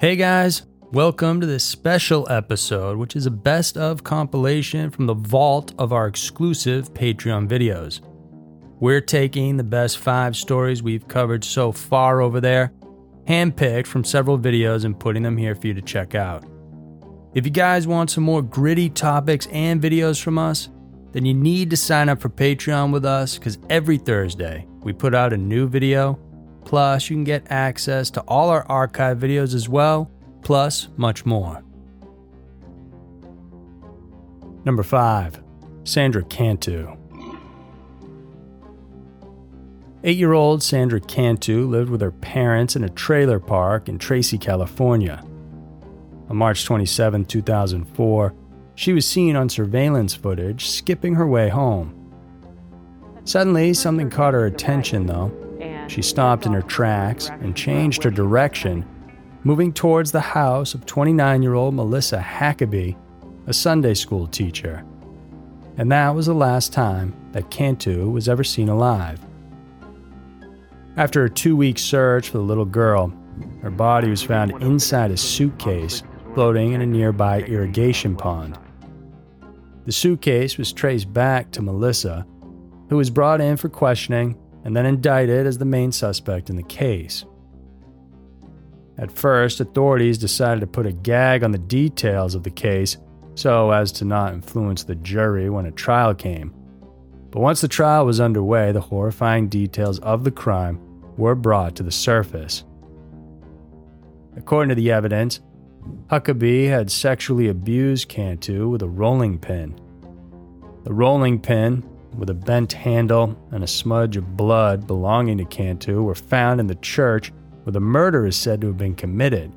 Hey guys, welcome to this special episode, which is a best of compilation from the vault of our exclusive Patreon videos. We're taking the best five stories we've covered so far over there, handpicked from several videos, and putting them here for you to check out. If you guys want some more gritty topics and videos from us, then you need to sign up for Patreon with us because every Thursday we put out a new video. Plus, you can get access to all our archive videos as well, plus much more. Number 5. Sandra Cantu. Eight year old Sandra Cantu lived with her parents in a trailer park in Tracy, California. On March 27, 2004, she was seen on surveillance footage skipping her way home. Suddenly, something caught her attention, though. She stopped in her tracks and changed her direction, moving towards the house of 29 year old Melissa Huckaby, a Sunday school teacher. And that was the last time that Cantu was ever seen alive. After a two week search for the little girl, her body was found inside a suitcase floating in a nearby irrigation pond. The suitcase was traced back to Melissa, who was brought in for questioning and then indicted as the main suspect in the case. At first, authorities decided to put a gag on the details of the case so as to not influence the jury when a trial came. But once the trial was underway, the horrifying details of the crime were brought to the surface. According to the evidence, Huckaby had sexually abused Cantu with a rolling pin. The rolling pin, with a bent handle and a smudge of blood belonging to Cantu, were found in the church where the murder is said to have been committed.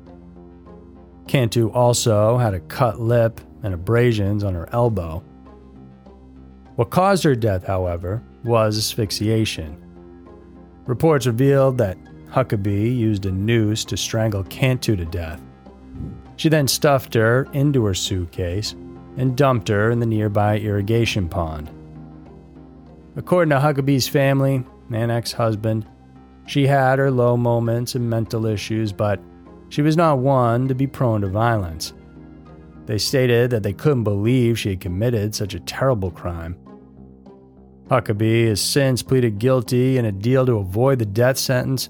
Cantu also had a cut lip and abrasions on her elbow. What caused her death, however, was asphyxiation. Reports revealed that Huckaby used a noose to strangle Cantu to death. She then stuffed her into her suitcase and dumped her in the nearby irrigation pond. According to Huckaby's family and ex husband, she had her low moments and mental issues, but she was not one to be prone to violence. They stated that they couldn't believe she had committed such a terrible crime. Huckaby has since pleaded guilty in a deal to avoid the death sentence,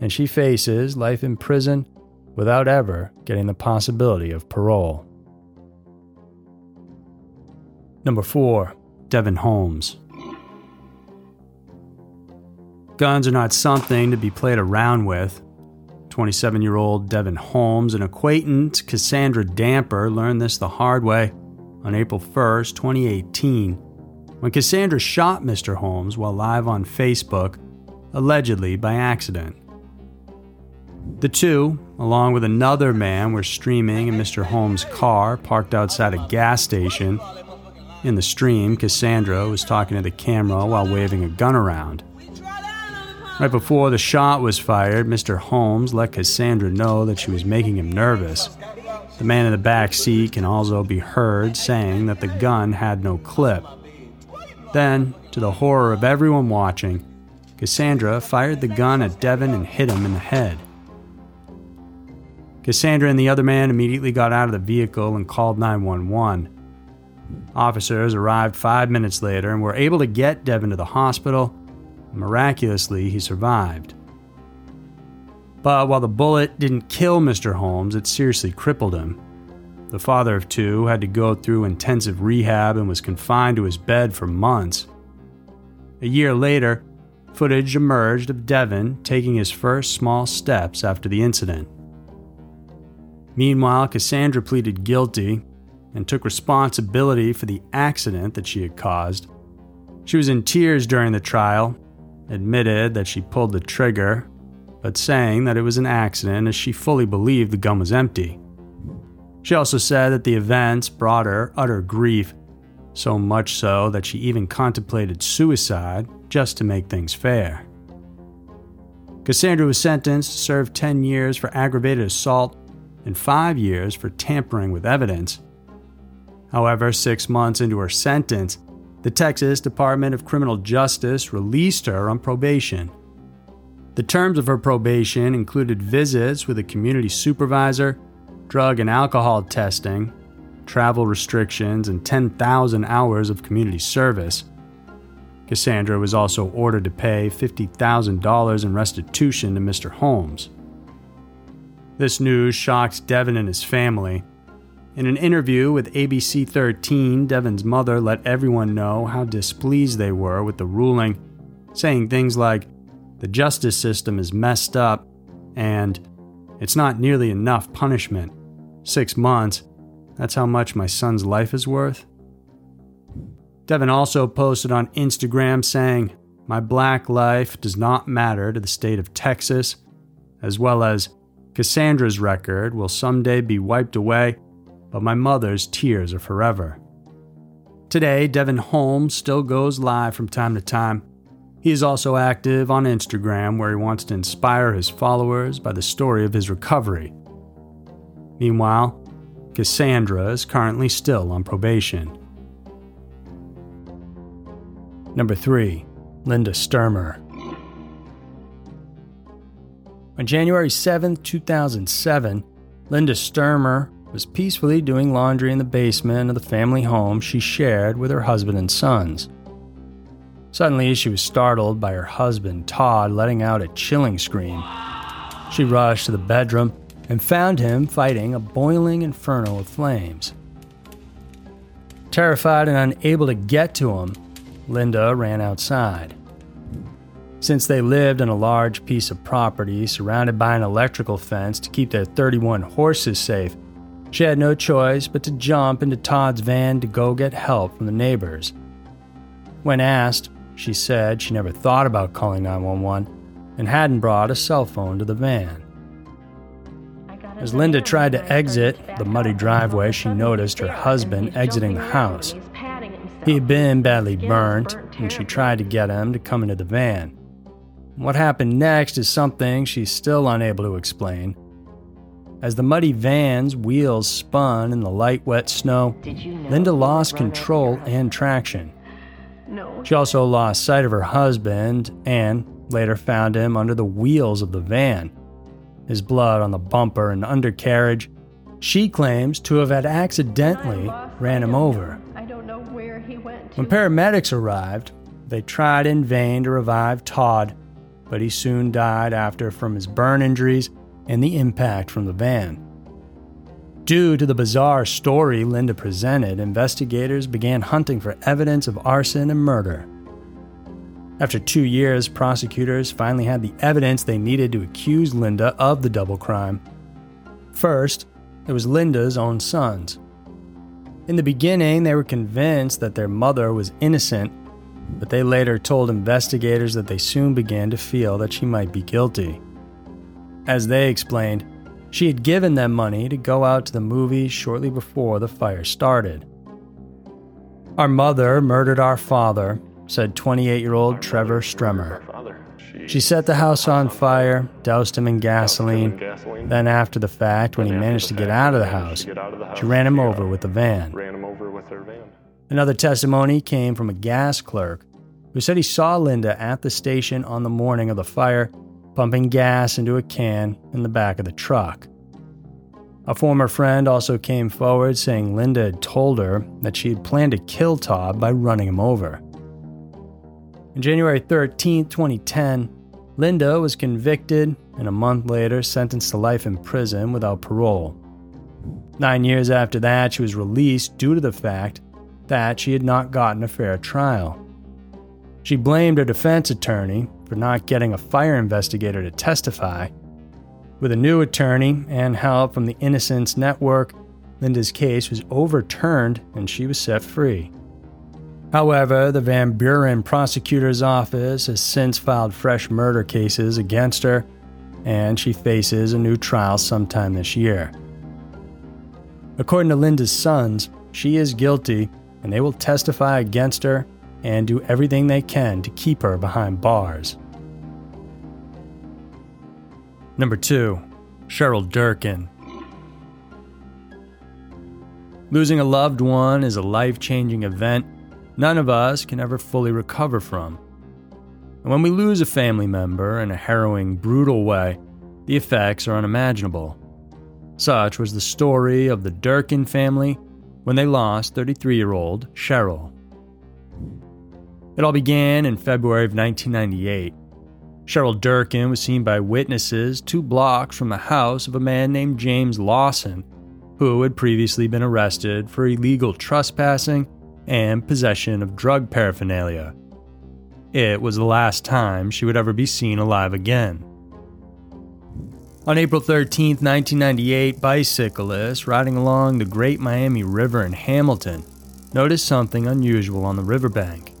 and she faces life in prison without ever getting the possibility of parole. Number 4. Devin Holmes. Guns are not something to be played around with. 27 year old Devin Holmes, an acquaintance, Cassandra Damper, learned this the hard way on April 1st, 2018 when Cassandra shot Mr. Holmes while live on Facebook, allegedly by accident. The two, along with another man, were streaming in Mr. Holmes' car parked outside a gas station. In the stream, Cassandra was talking to the camera while waving a gun around. Right before the shot was fired, Mr. Holmes let Cassandra know that she was making him nervous. The man in the back seat can also be heard saying that the gun had no clip. Then, to the horror of everyone watching, Cassandra fired the gun at Devin and hit him in the head. Cassandra and the other man immediately got out of the vehicle and called 911. Officers arrived five minutes later and were able to get Devin to the hospital. Miraculously, he survived. But while the bullet didn't kill Mr. Holmes, it seriously crippled him. The father of two had to go through intensive rehab and was confined to his bed for months. A year later, footage emerged of Devin taking his first small steps after the incident. Meanwhile, Cassandra pleaded guilty and took responsibility for the accident that she had caused. She was in tears during the trial, admitted that she pulled the trigger, but saying that it was an accident as she fully believed the gun was empty. She also said that the events brought her utter grief, so much so that she even contemplated suicide just to make things fair. Cassandra was sentenced to serve 10 years for aggravated assault and 5 years for tampering with evidence. However, six months into her sentence, the Texas Department of Criminal Justice released her on probation. The terms of her probation included visits with a community supervisor, drug and alcohol testing, travel restrictions, and 10,000 hours of community service. Cassandra was also ordered to pay $50,000 in restitution to Mr. Holmes. This news shocked Devin and his family. In an interview with ABC 13, Devin's mother let everyone know how displeased they were with the ruling, saying things like, The justice system is messed up, and it's not nearly enough punishment. Six months, that's how much my son's life is worth? Devin also posted on Instagram saying, My black life does not matter to the state of Texas, as well as Cassandra's record will someday be wiped away, but my mother's tears are forever. Today, Devin Holmes still goes live from time to time. He is also active on Instagram, where he wants to inspire his followers by the story of his recovery. Meanwhile, Cassandra is currently still on probation. Number 3. Linda Stermer. On January 7, 2007, Linda Stermer was peacefully doing laundry in the basement of the family home she shared with her husband and sons. Suddenly, she was startled by her husband, Todd, letting out a chilling scream. She rushed to the bedroom and found him fighting a boiling inferno of flames. Terrified and unable to get to him, Linda ran outside. Since they lived on a large piece of property surrounded by an electrical fence to keep their 31 horses safe, she had no choice but to jump into Todd's van to go get help from the neighbors. When asked, she said she never thought about calling 911 and hadn't brought a cell phone to the van. As Linda tried to exit the muddy driveway, she noticed her husband exiting the house. He had been badly burnt, and she tried to get him to come into the van. What happened next is something she's still unable to explain. As the muddy van's wheels spun in the light, wet snow, Linda lost control and traction. She also lost sight of her husband and later found him under the wheels of the van his blood on the bumper and undercarriage. She claims to have had accidentally ran him over. I don't know where he went. When paramedics arrived, they tried in vain to revive Todd, but he soon died after from his burn injuries and the impact from the van. Due to the bizarre story Linda presented, investigators began hunting for evidence of arson and murder. After two years, prosecutors finally had the evidence they needed to accuse Linda of the double crime. First, it was Linda's own sons. In the beginning, they were convinced that their mother was innocent, but they later told investigators that they soon began to feel that she might be guilty. As they explained, she had given them money to go out to the movies shortly before the fire started. Our mother murdered our father said 28 year old Trevor Stermer. She set the house on fire, doused him in gasoline. Then, after the fact, when he managed to get out of the house, she ran him over with the van. Another testimony came from a gas clerk who said he saw Linda at the station on the morning of the fire, pumping gas into a can in the back of the truck. A former friend also came forward saying Linda had told her that she had planned to kill Todd by running him over. On January 13, 2010, Linda was convicted and a month later sentenced to life in prison without parole. Nine years after that, she was released due to the fact that she had not gotten a fair trial. She blamed her defense attorney for not getting a fire investigator to testify. With a new attorney and help from the Innocence Network, Linda's case was overturned and she was set free. However, the Van Buren prosecutor's office has since filed fresh murder cases against her, and she faces a new trial sometime this year. According to Linda's sons, she is guilty, and they will testify against her and do everything they can to keep her behind bars. Number 2. Cheryl Durkin. Losing a loved one is a life changing event none of us can ever fully recover from. And when we lose a family member in a harrowing, brutal way, the effects are unimaginable. Such was the story of the Durkin family when they lost 33 year old Cheryl. It all began in February of 1998. Cheryl Durkin was seen by witnesses two blocks from the house of a man named James Lawson, who had previously been arrested for illegal trespassing and possession of drug paraphernalia. It was the last time she would ever be seen alive again. On April 13, 1998, bicyclists riding along the Great Miami River in Hamilton noticed something unusual on the riverbank.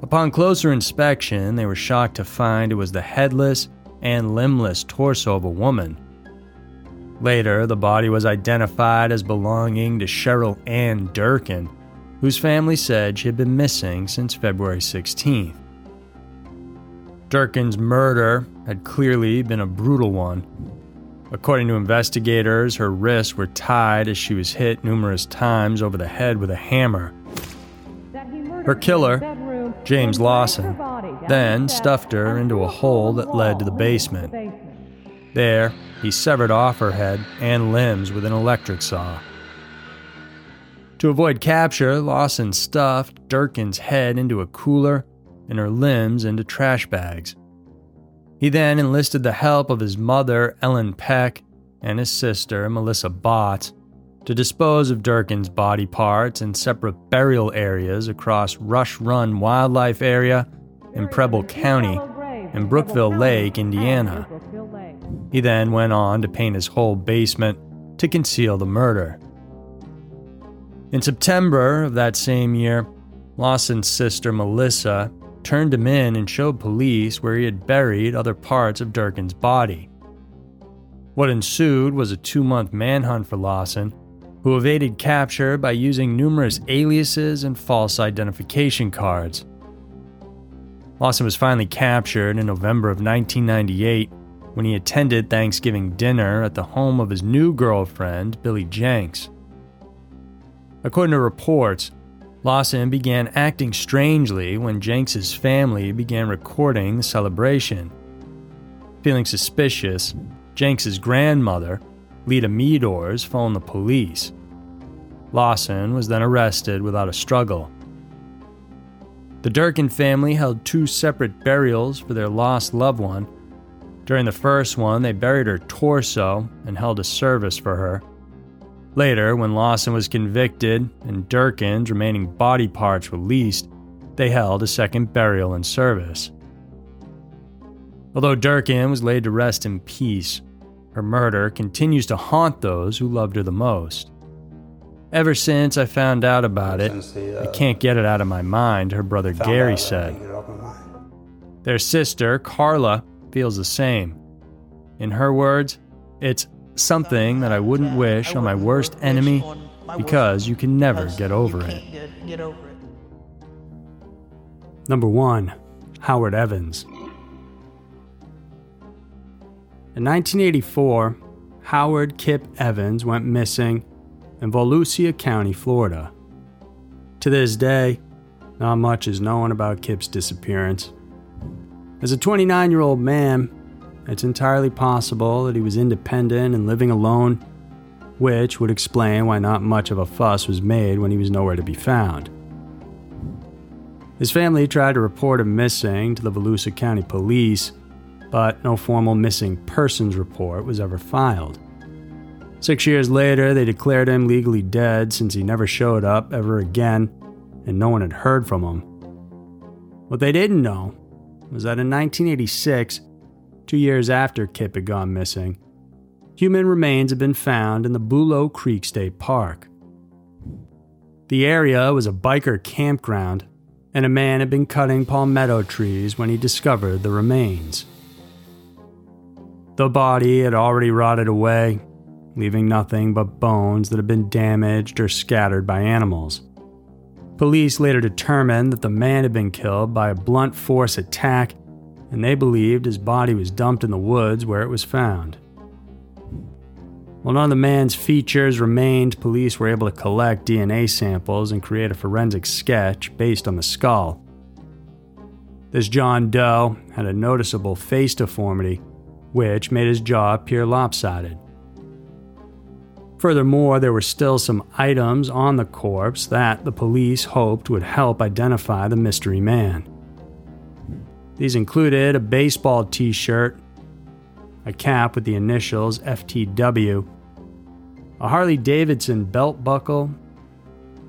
Upon closer inspection, they were shocked to find it was the headless and limbless torso of a woman. Later, the body was identified as belonging to Cheryl Ann Durkin, whose family said she had been missing since February 16th. Durkin's murder had clearly been a brutal one. According to investigators, her wrists were tied as she was hit numerous times over the head with a hammer. Her killer, James Lawson, then stuffed her into a hole that led to the basement. There, he severed off her head and limbs with an electric saw. To avoid capture, Lawson stuffed Durkin's head into a cooler and her limbs into trash bags. He then enlisted the help of his mother, Ellen Peck, and his sister, Melissa Botts, to dispose of Durkin's body parts in separate burial areas across Rush Run Wildlife Area in Preble County and Brookville Lake, Indiana. He then went on to paint his whole basement to conceal the murder. In September of that same year, Lawson's sister Melissa turned him in and showed police where he had buried other parts of Durkin's body. What ensued was a two month manhunt for Lawson, who evaded capture by using numerous aliases and false identification cards. Lawson was finally captured in November of 1998 when he attended Thanksgiving dinner at the home of his new girlfriend, Billy Jenks. According to reports, Lawson began acting strangely when Jenks's family began recording the celebration. Feeling suspicious, Jenks's grandmother, Lita Meadors, phoned the police. Lawson was then arrested without a struggle. The Durkin family held two separate burials for their lost loved one. During the first one, they buried her torso and held a service for her. Later, when Lawson was convicted and Durkin's remaining body parts released, they held a second burial and service. Although Durkin was laid to rest in peace, her murder continues to haunt those who loved her the most. Ever since I found out about it, I can't get it out of my mind, her brother Gary said. Their sister, Carla, feels the same. In her words, it's something that I wouldn't wish on my worst enemy because you can never get over it. Number 1. Howard Evans. In 1984, Howard Kip Evans went missing in Volusia County, Florida. To this day, not much is known about Kip's disappearance. As a 29 year old man, it's entirely possible that he was independent and living alone, which would explain why not much of a fuss was made when he was nowhere to be found. His family tried to report him missing to the Volusia County Police, but no formal missing persons report was ever filed. Six years later, they declared him legally dead since he never showed up ever again and no one had heard from him. What they didn't know was that in 1986, two years after Kip had gone missing, human remains had been found in the Bulow Creek State Park. The area was a biker campground, and a man had been cutting palmetto trees when he discovered the remains. The body had already rotted away, leaving nothing but bones that had been damaged or scattered by animals. Police later determined that the man had been killed by a blunt force attack and they believed his body was dumped in the woods where it was found. While none of the man's features remained, police were able to collect DNA samples and create a forensic sketch based on the skull. This John Doe had a noticeable face deformity, which made his jaw appear lopsided. Furthermore, there were still some items on the corpse that the police hoped would help identify the mystery man. These included a baseball t shirt, a cap with the initials FTW, a Harley Davidson belt buckle,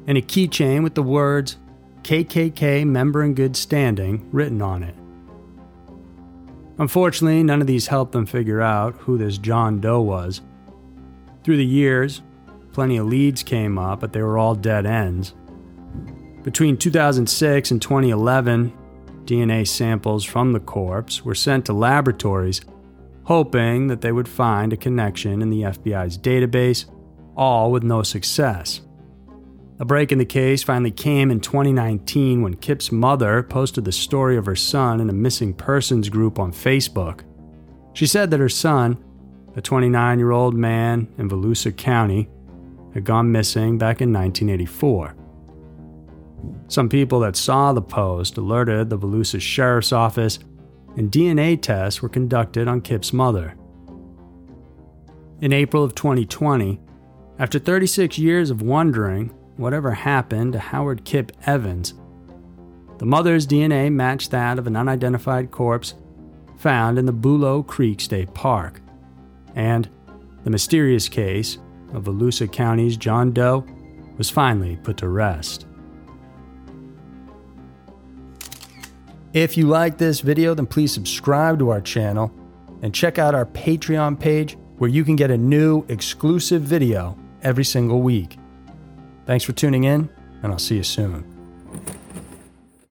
and a keychain with the words KKK member in good standing written on it. Unfortunately, none of these helped them figure out who this John Doe was. Through the years, plenty of leads came up, but they were all dead ends. Between 2006 and 2011, DNA samples from the corpse were sent to laboratories, hoping that they would find a connection in the FBI's database, all with no success. A break in the case finally came in 2019 when Kip's mother posted the story of her son in a missing persons group on Facebook. She said that her son, a 29 year old man in Volusia County, had gone missing back in 1984. Some people that saw the post alerted the Volusia Sheriff's Office, and DNA tests were conducted on Kip's mother. In April of 2020, after 36 years of wondering whatever happened to Howard Kip Evans. The mother's DNA matched that of an unidentified corpse found in the Bulow Creek State Park. And the mysterious case of Volusia County's John Doe was finally put to rest. If you like this video, then please subscribe to our channel and check out our Patreon page where you can get a new exclusive video every single week. Thanks for tuning in, and I'll see you soon.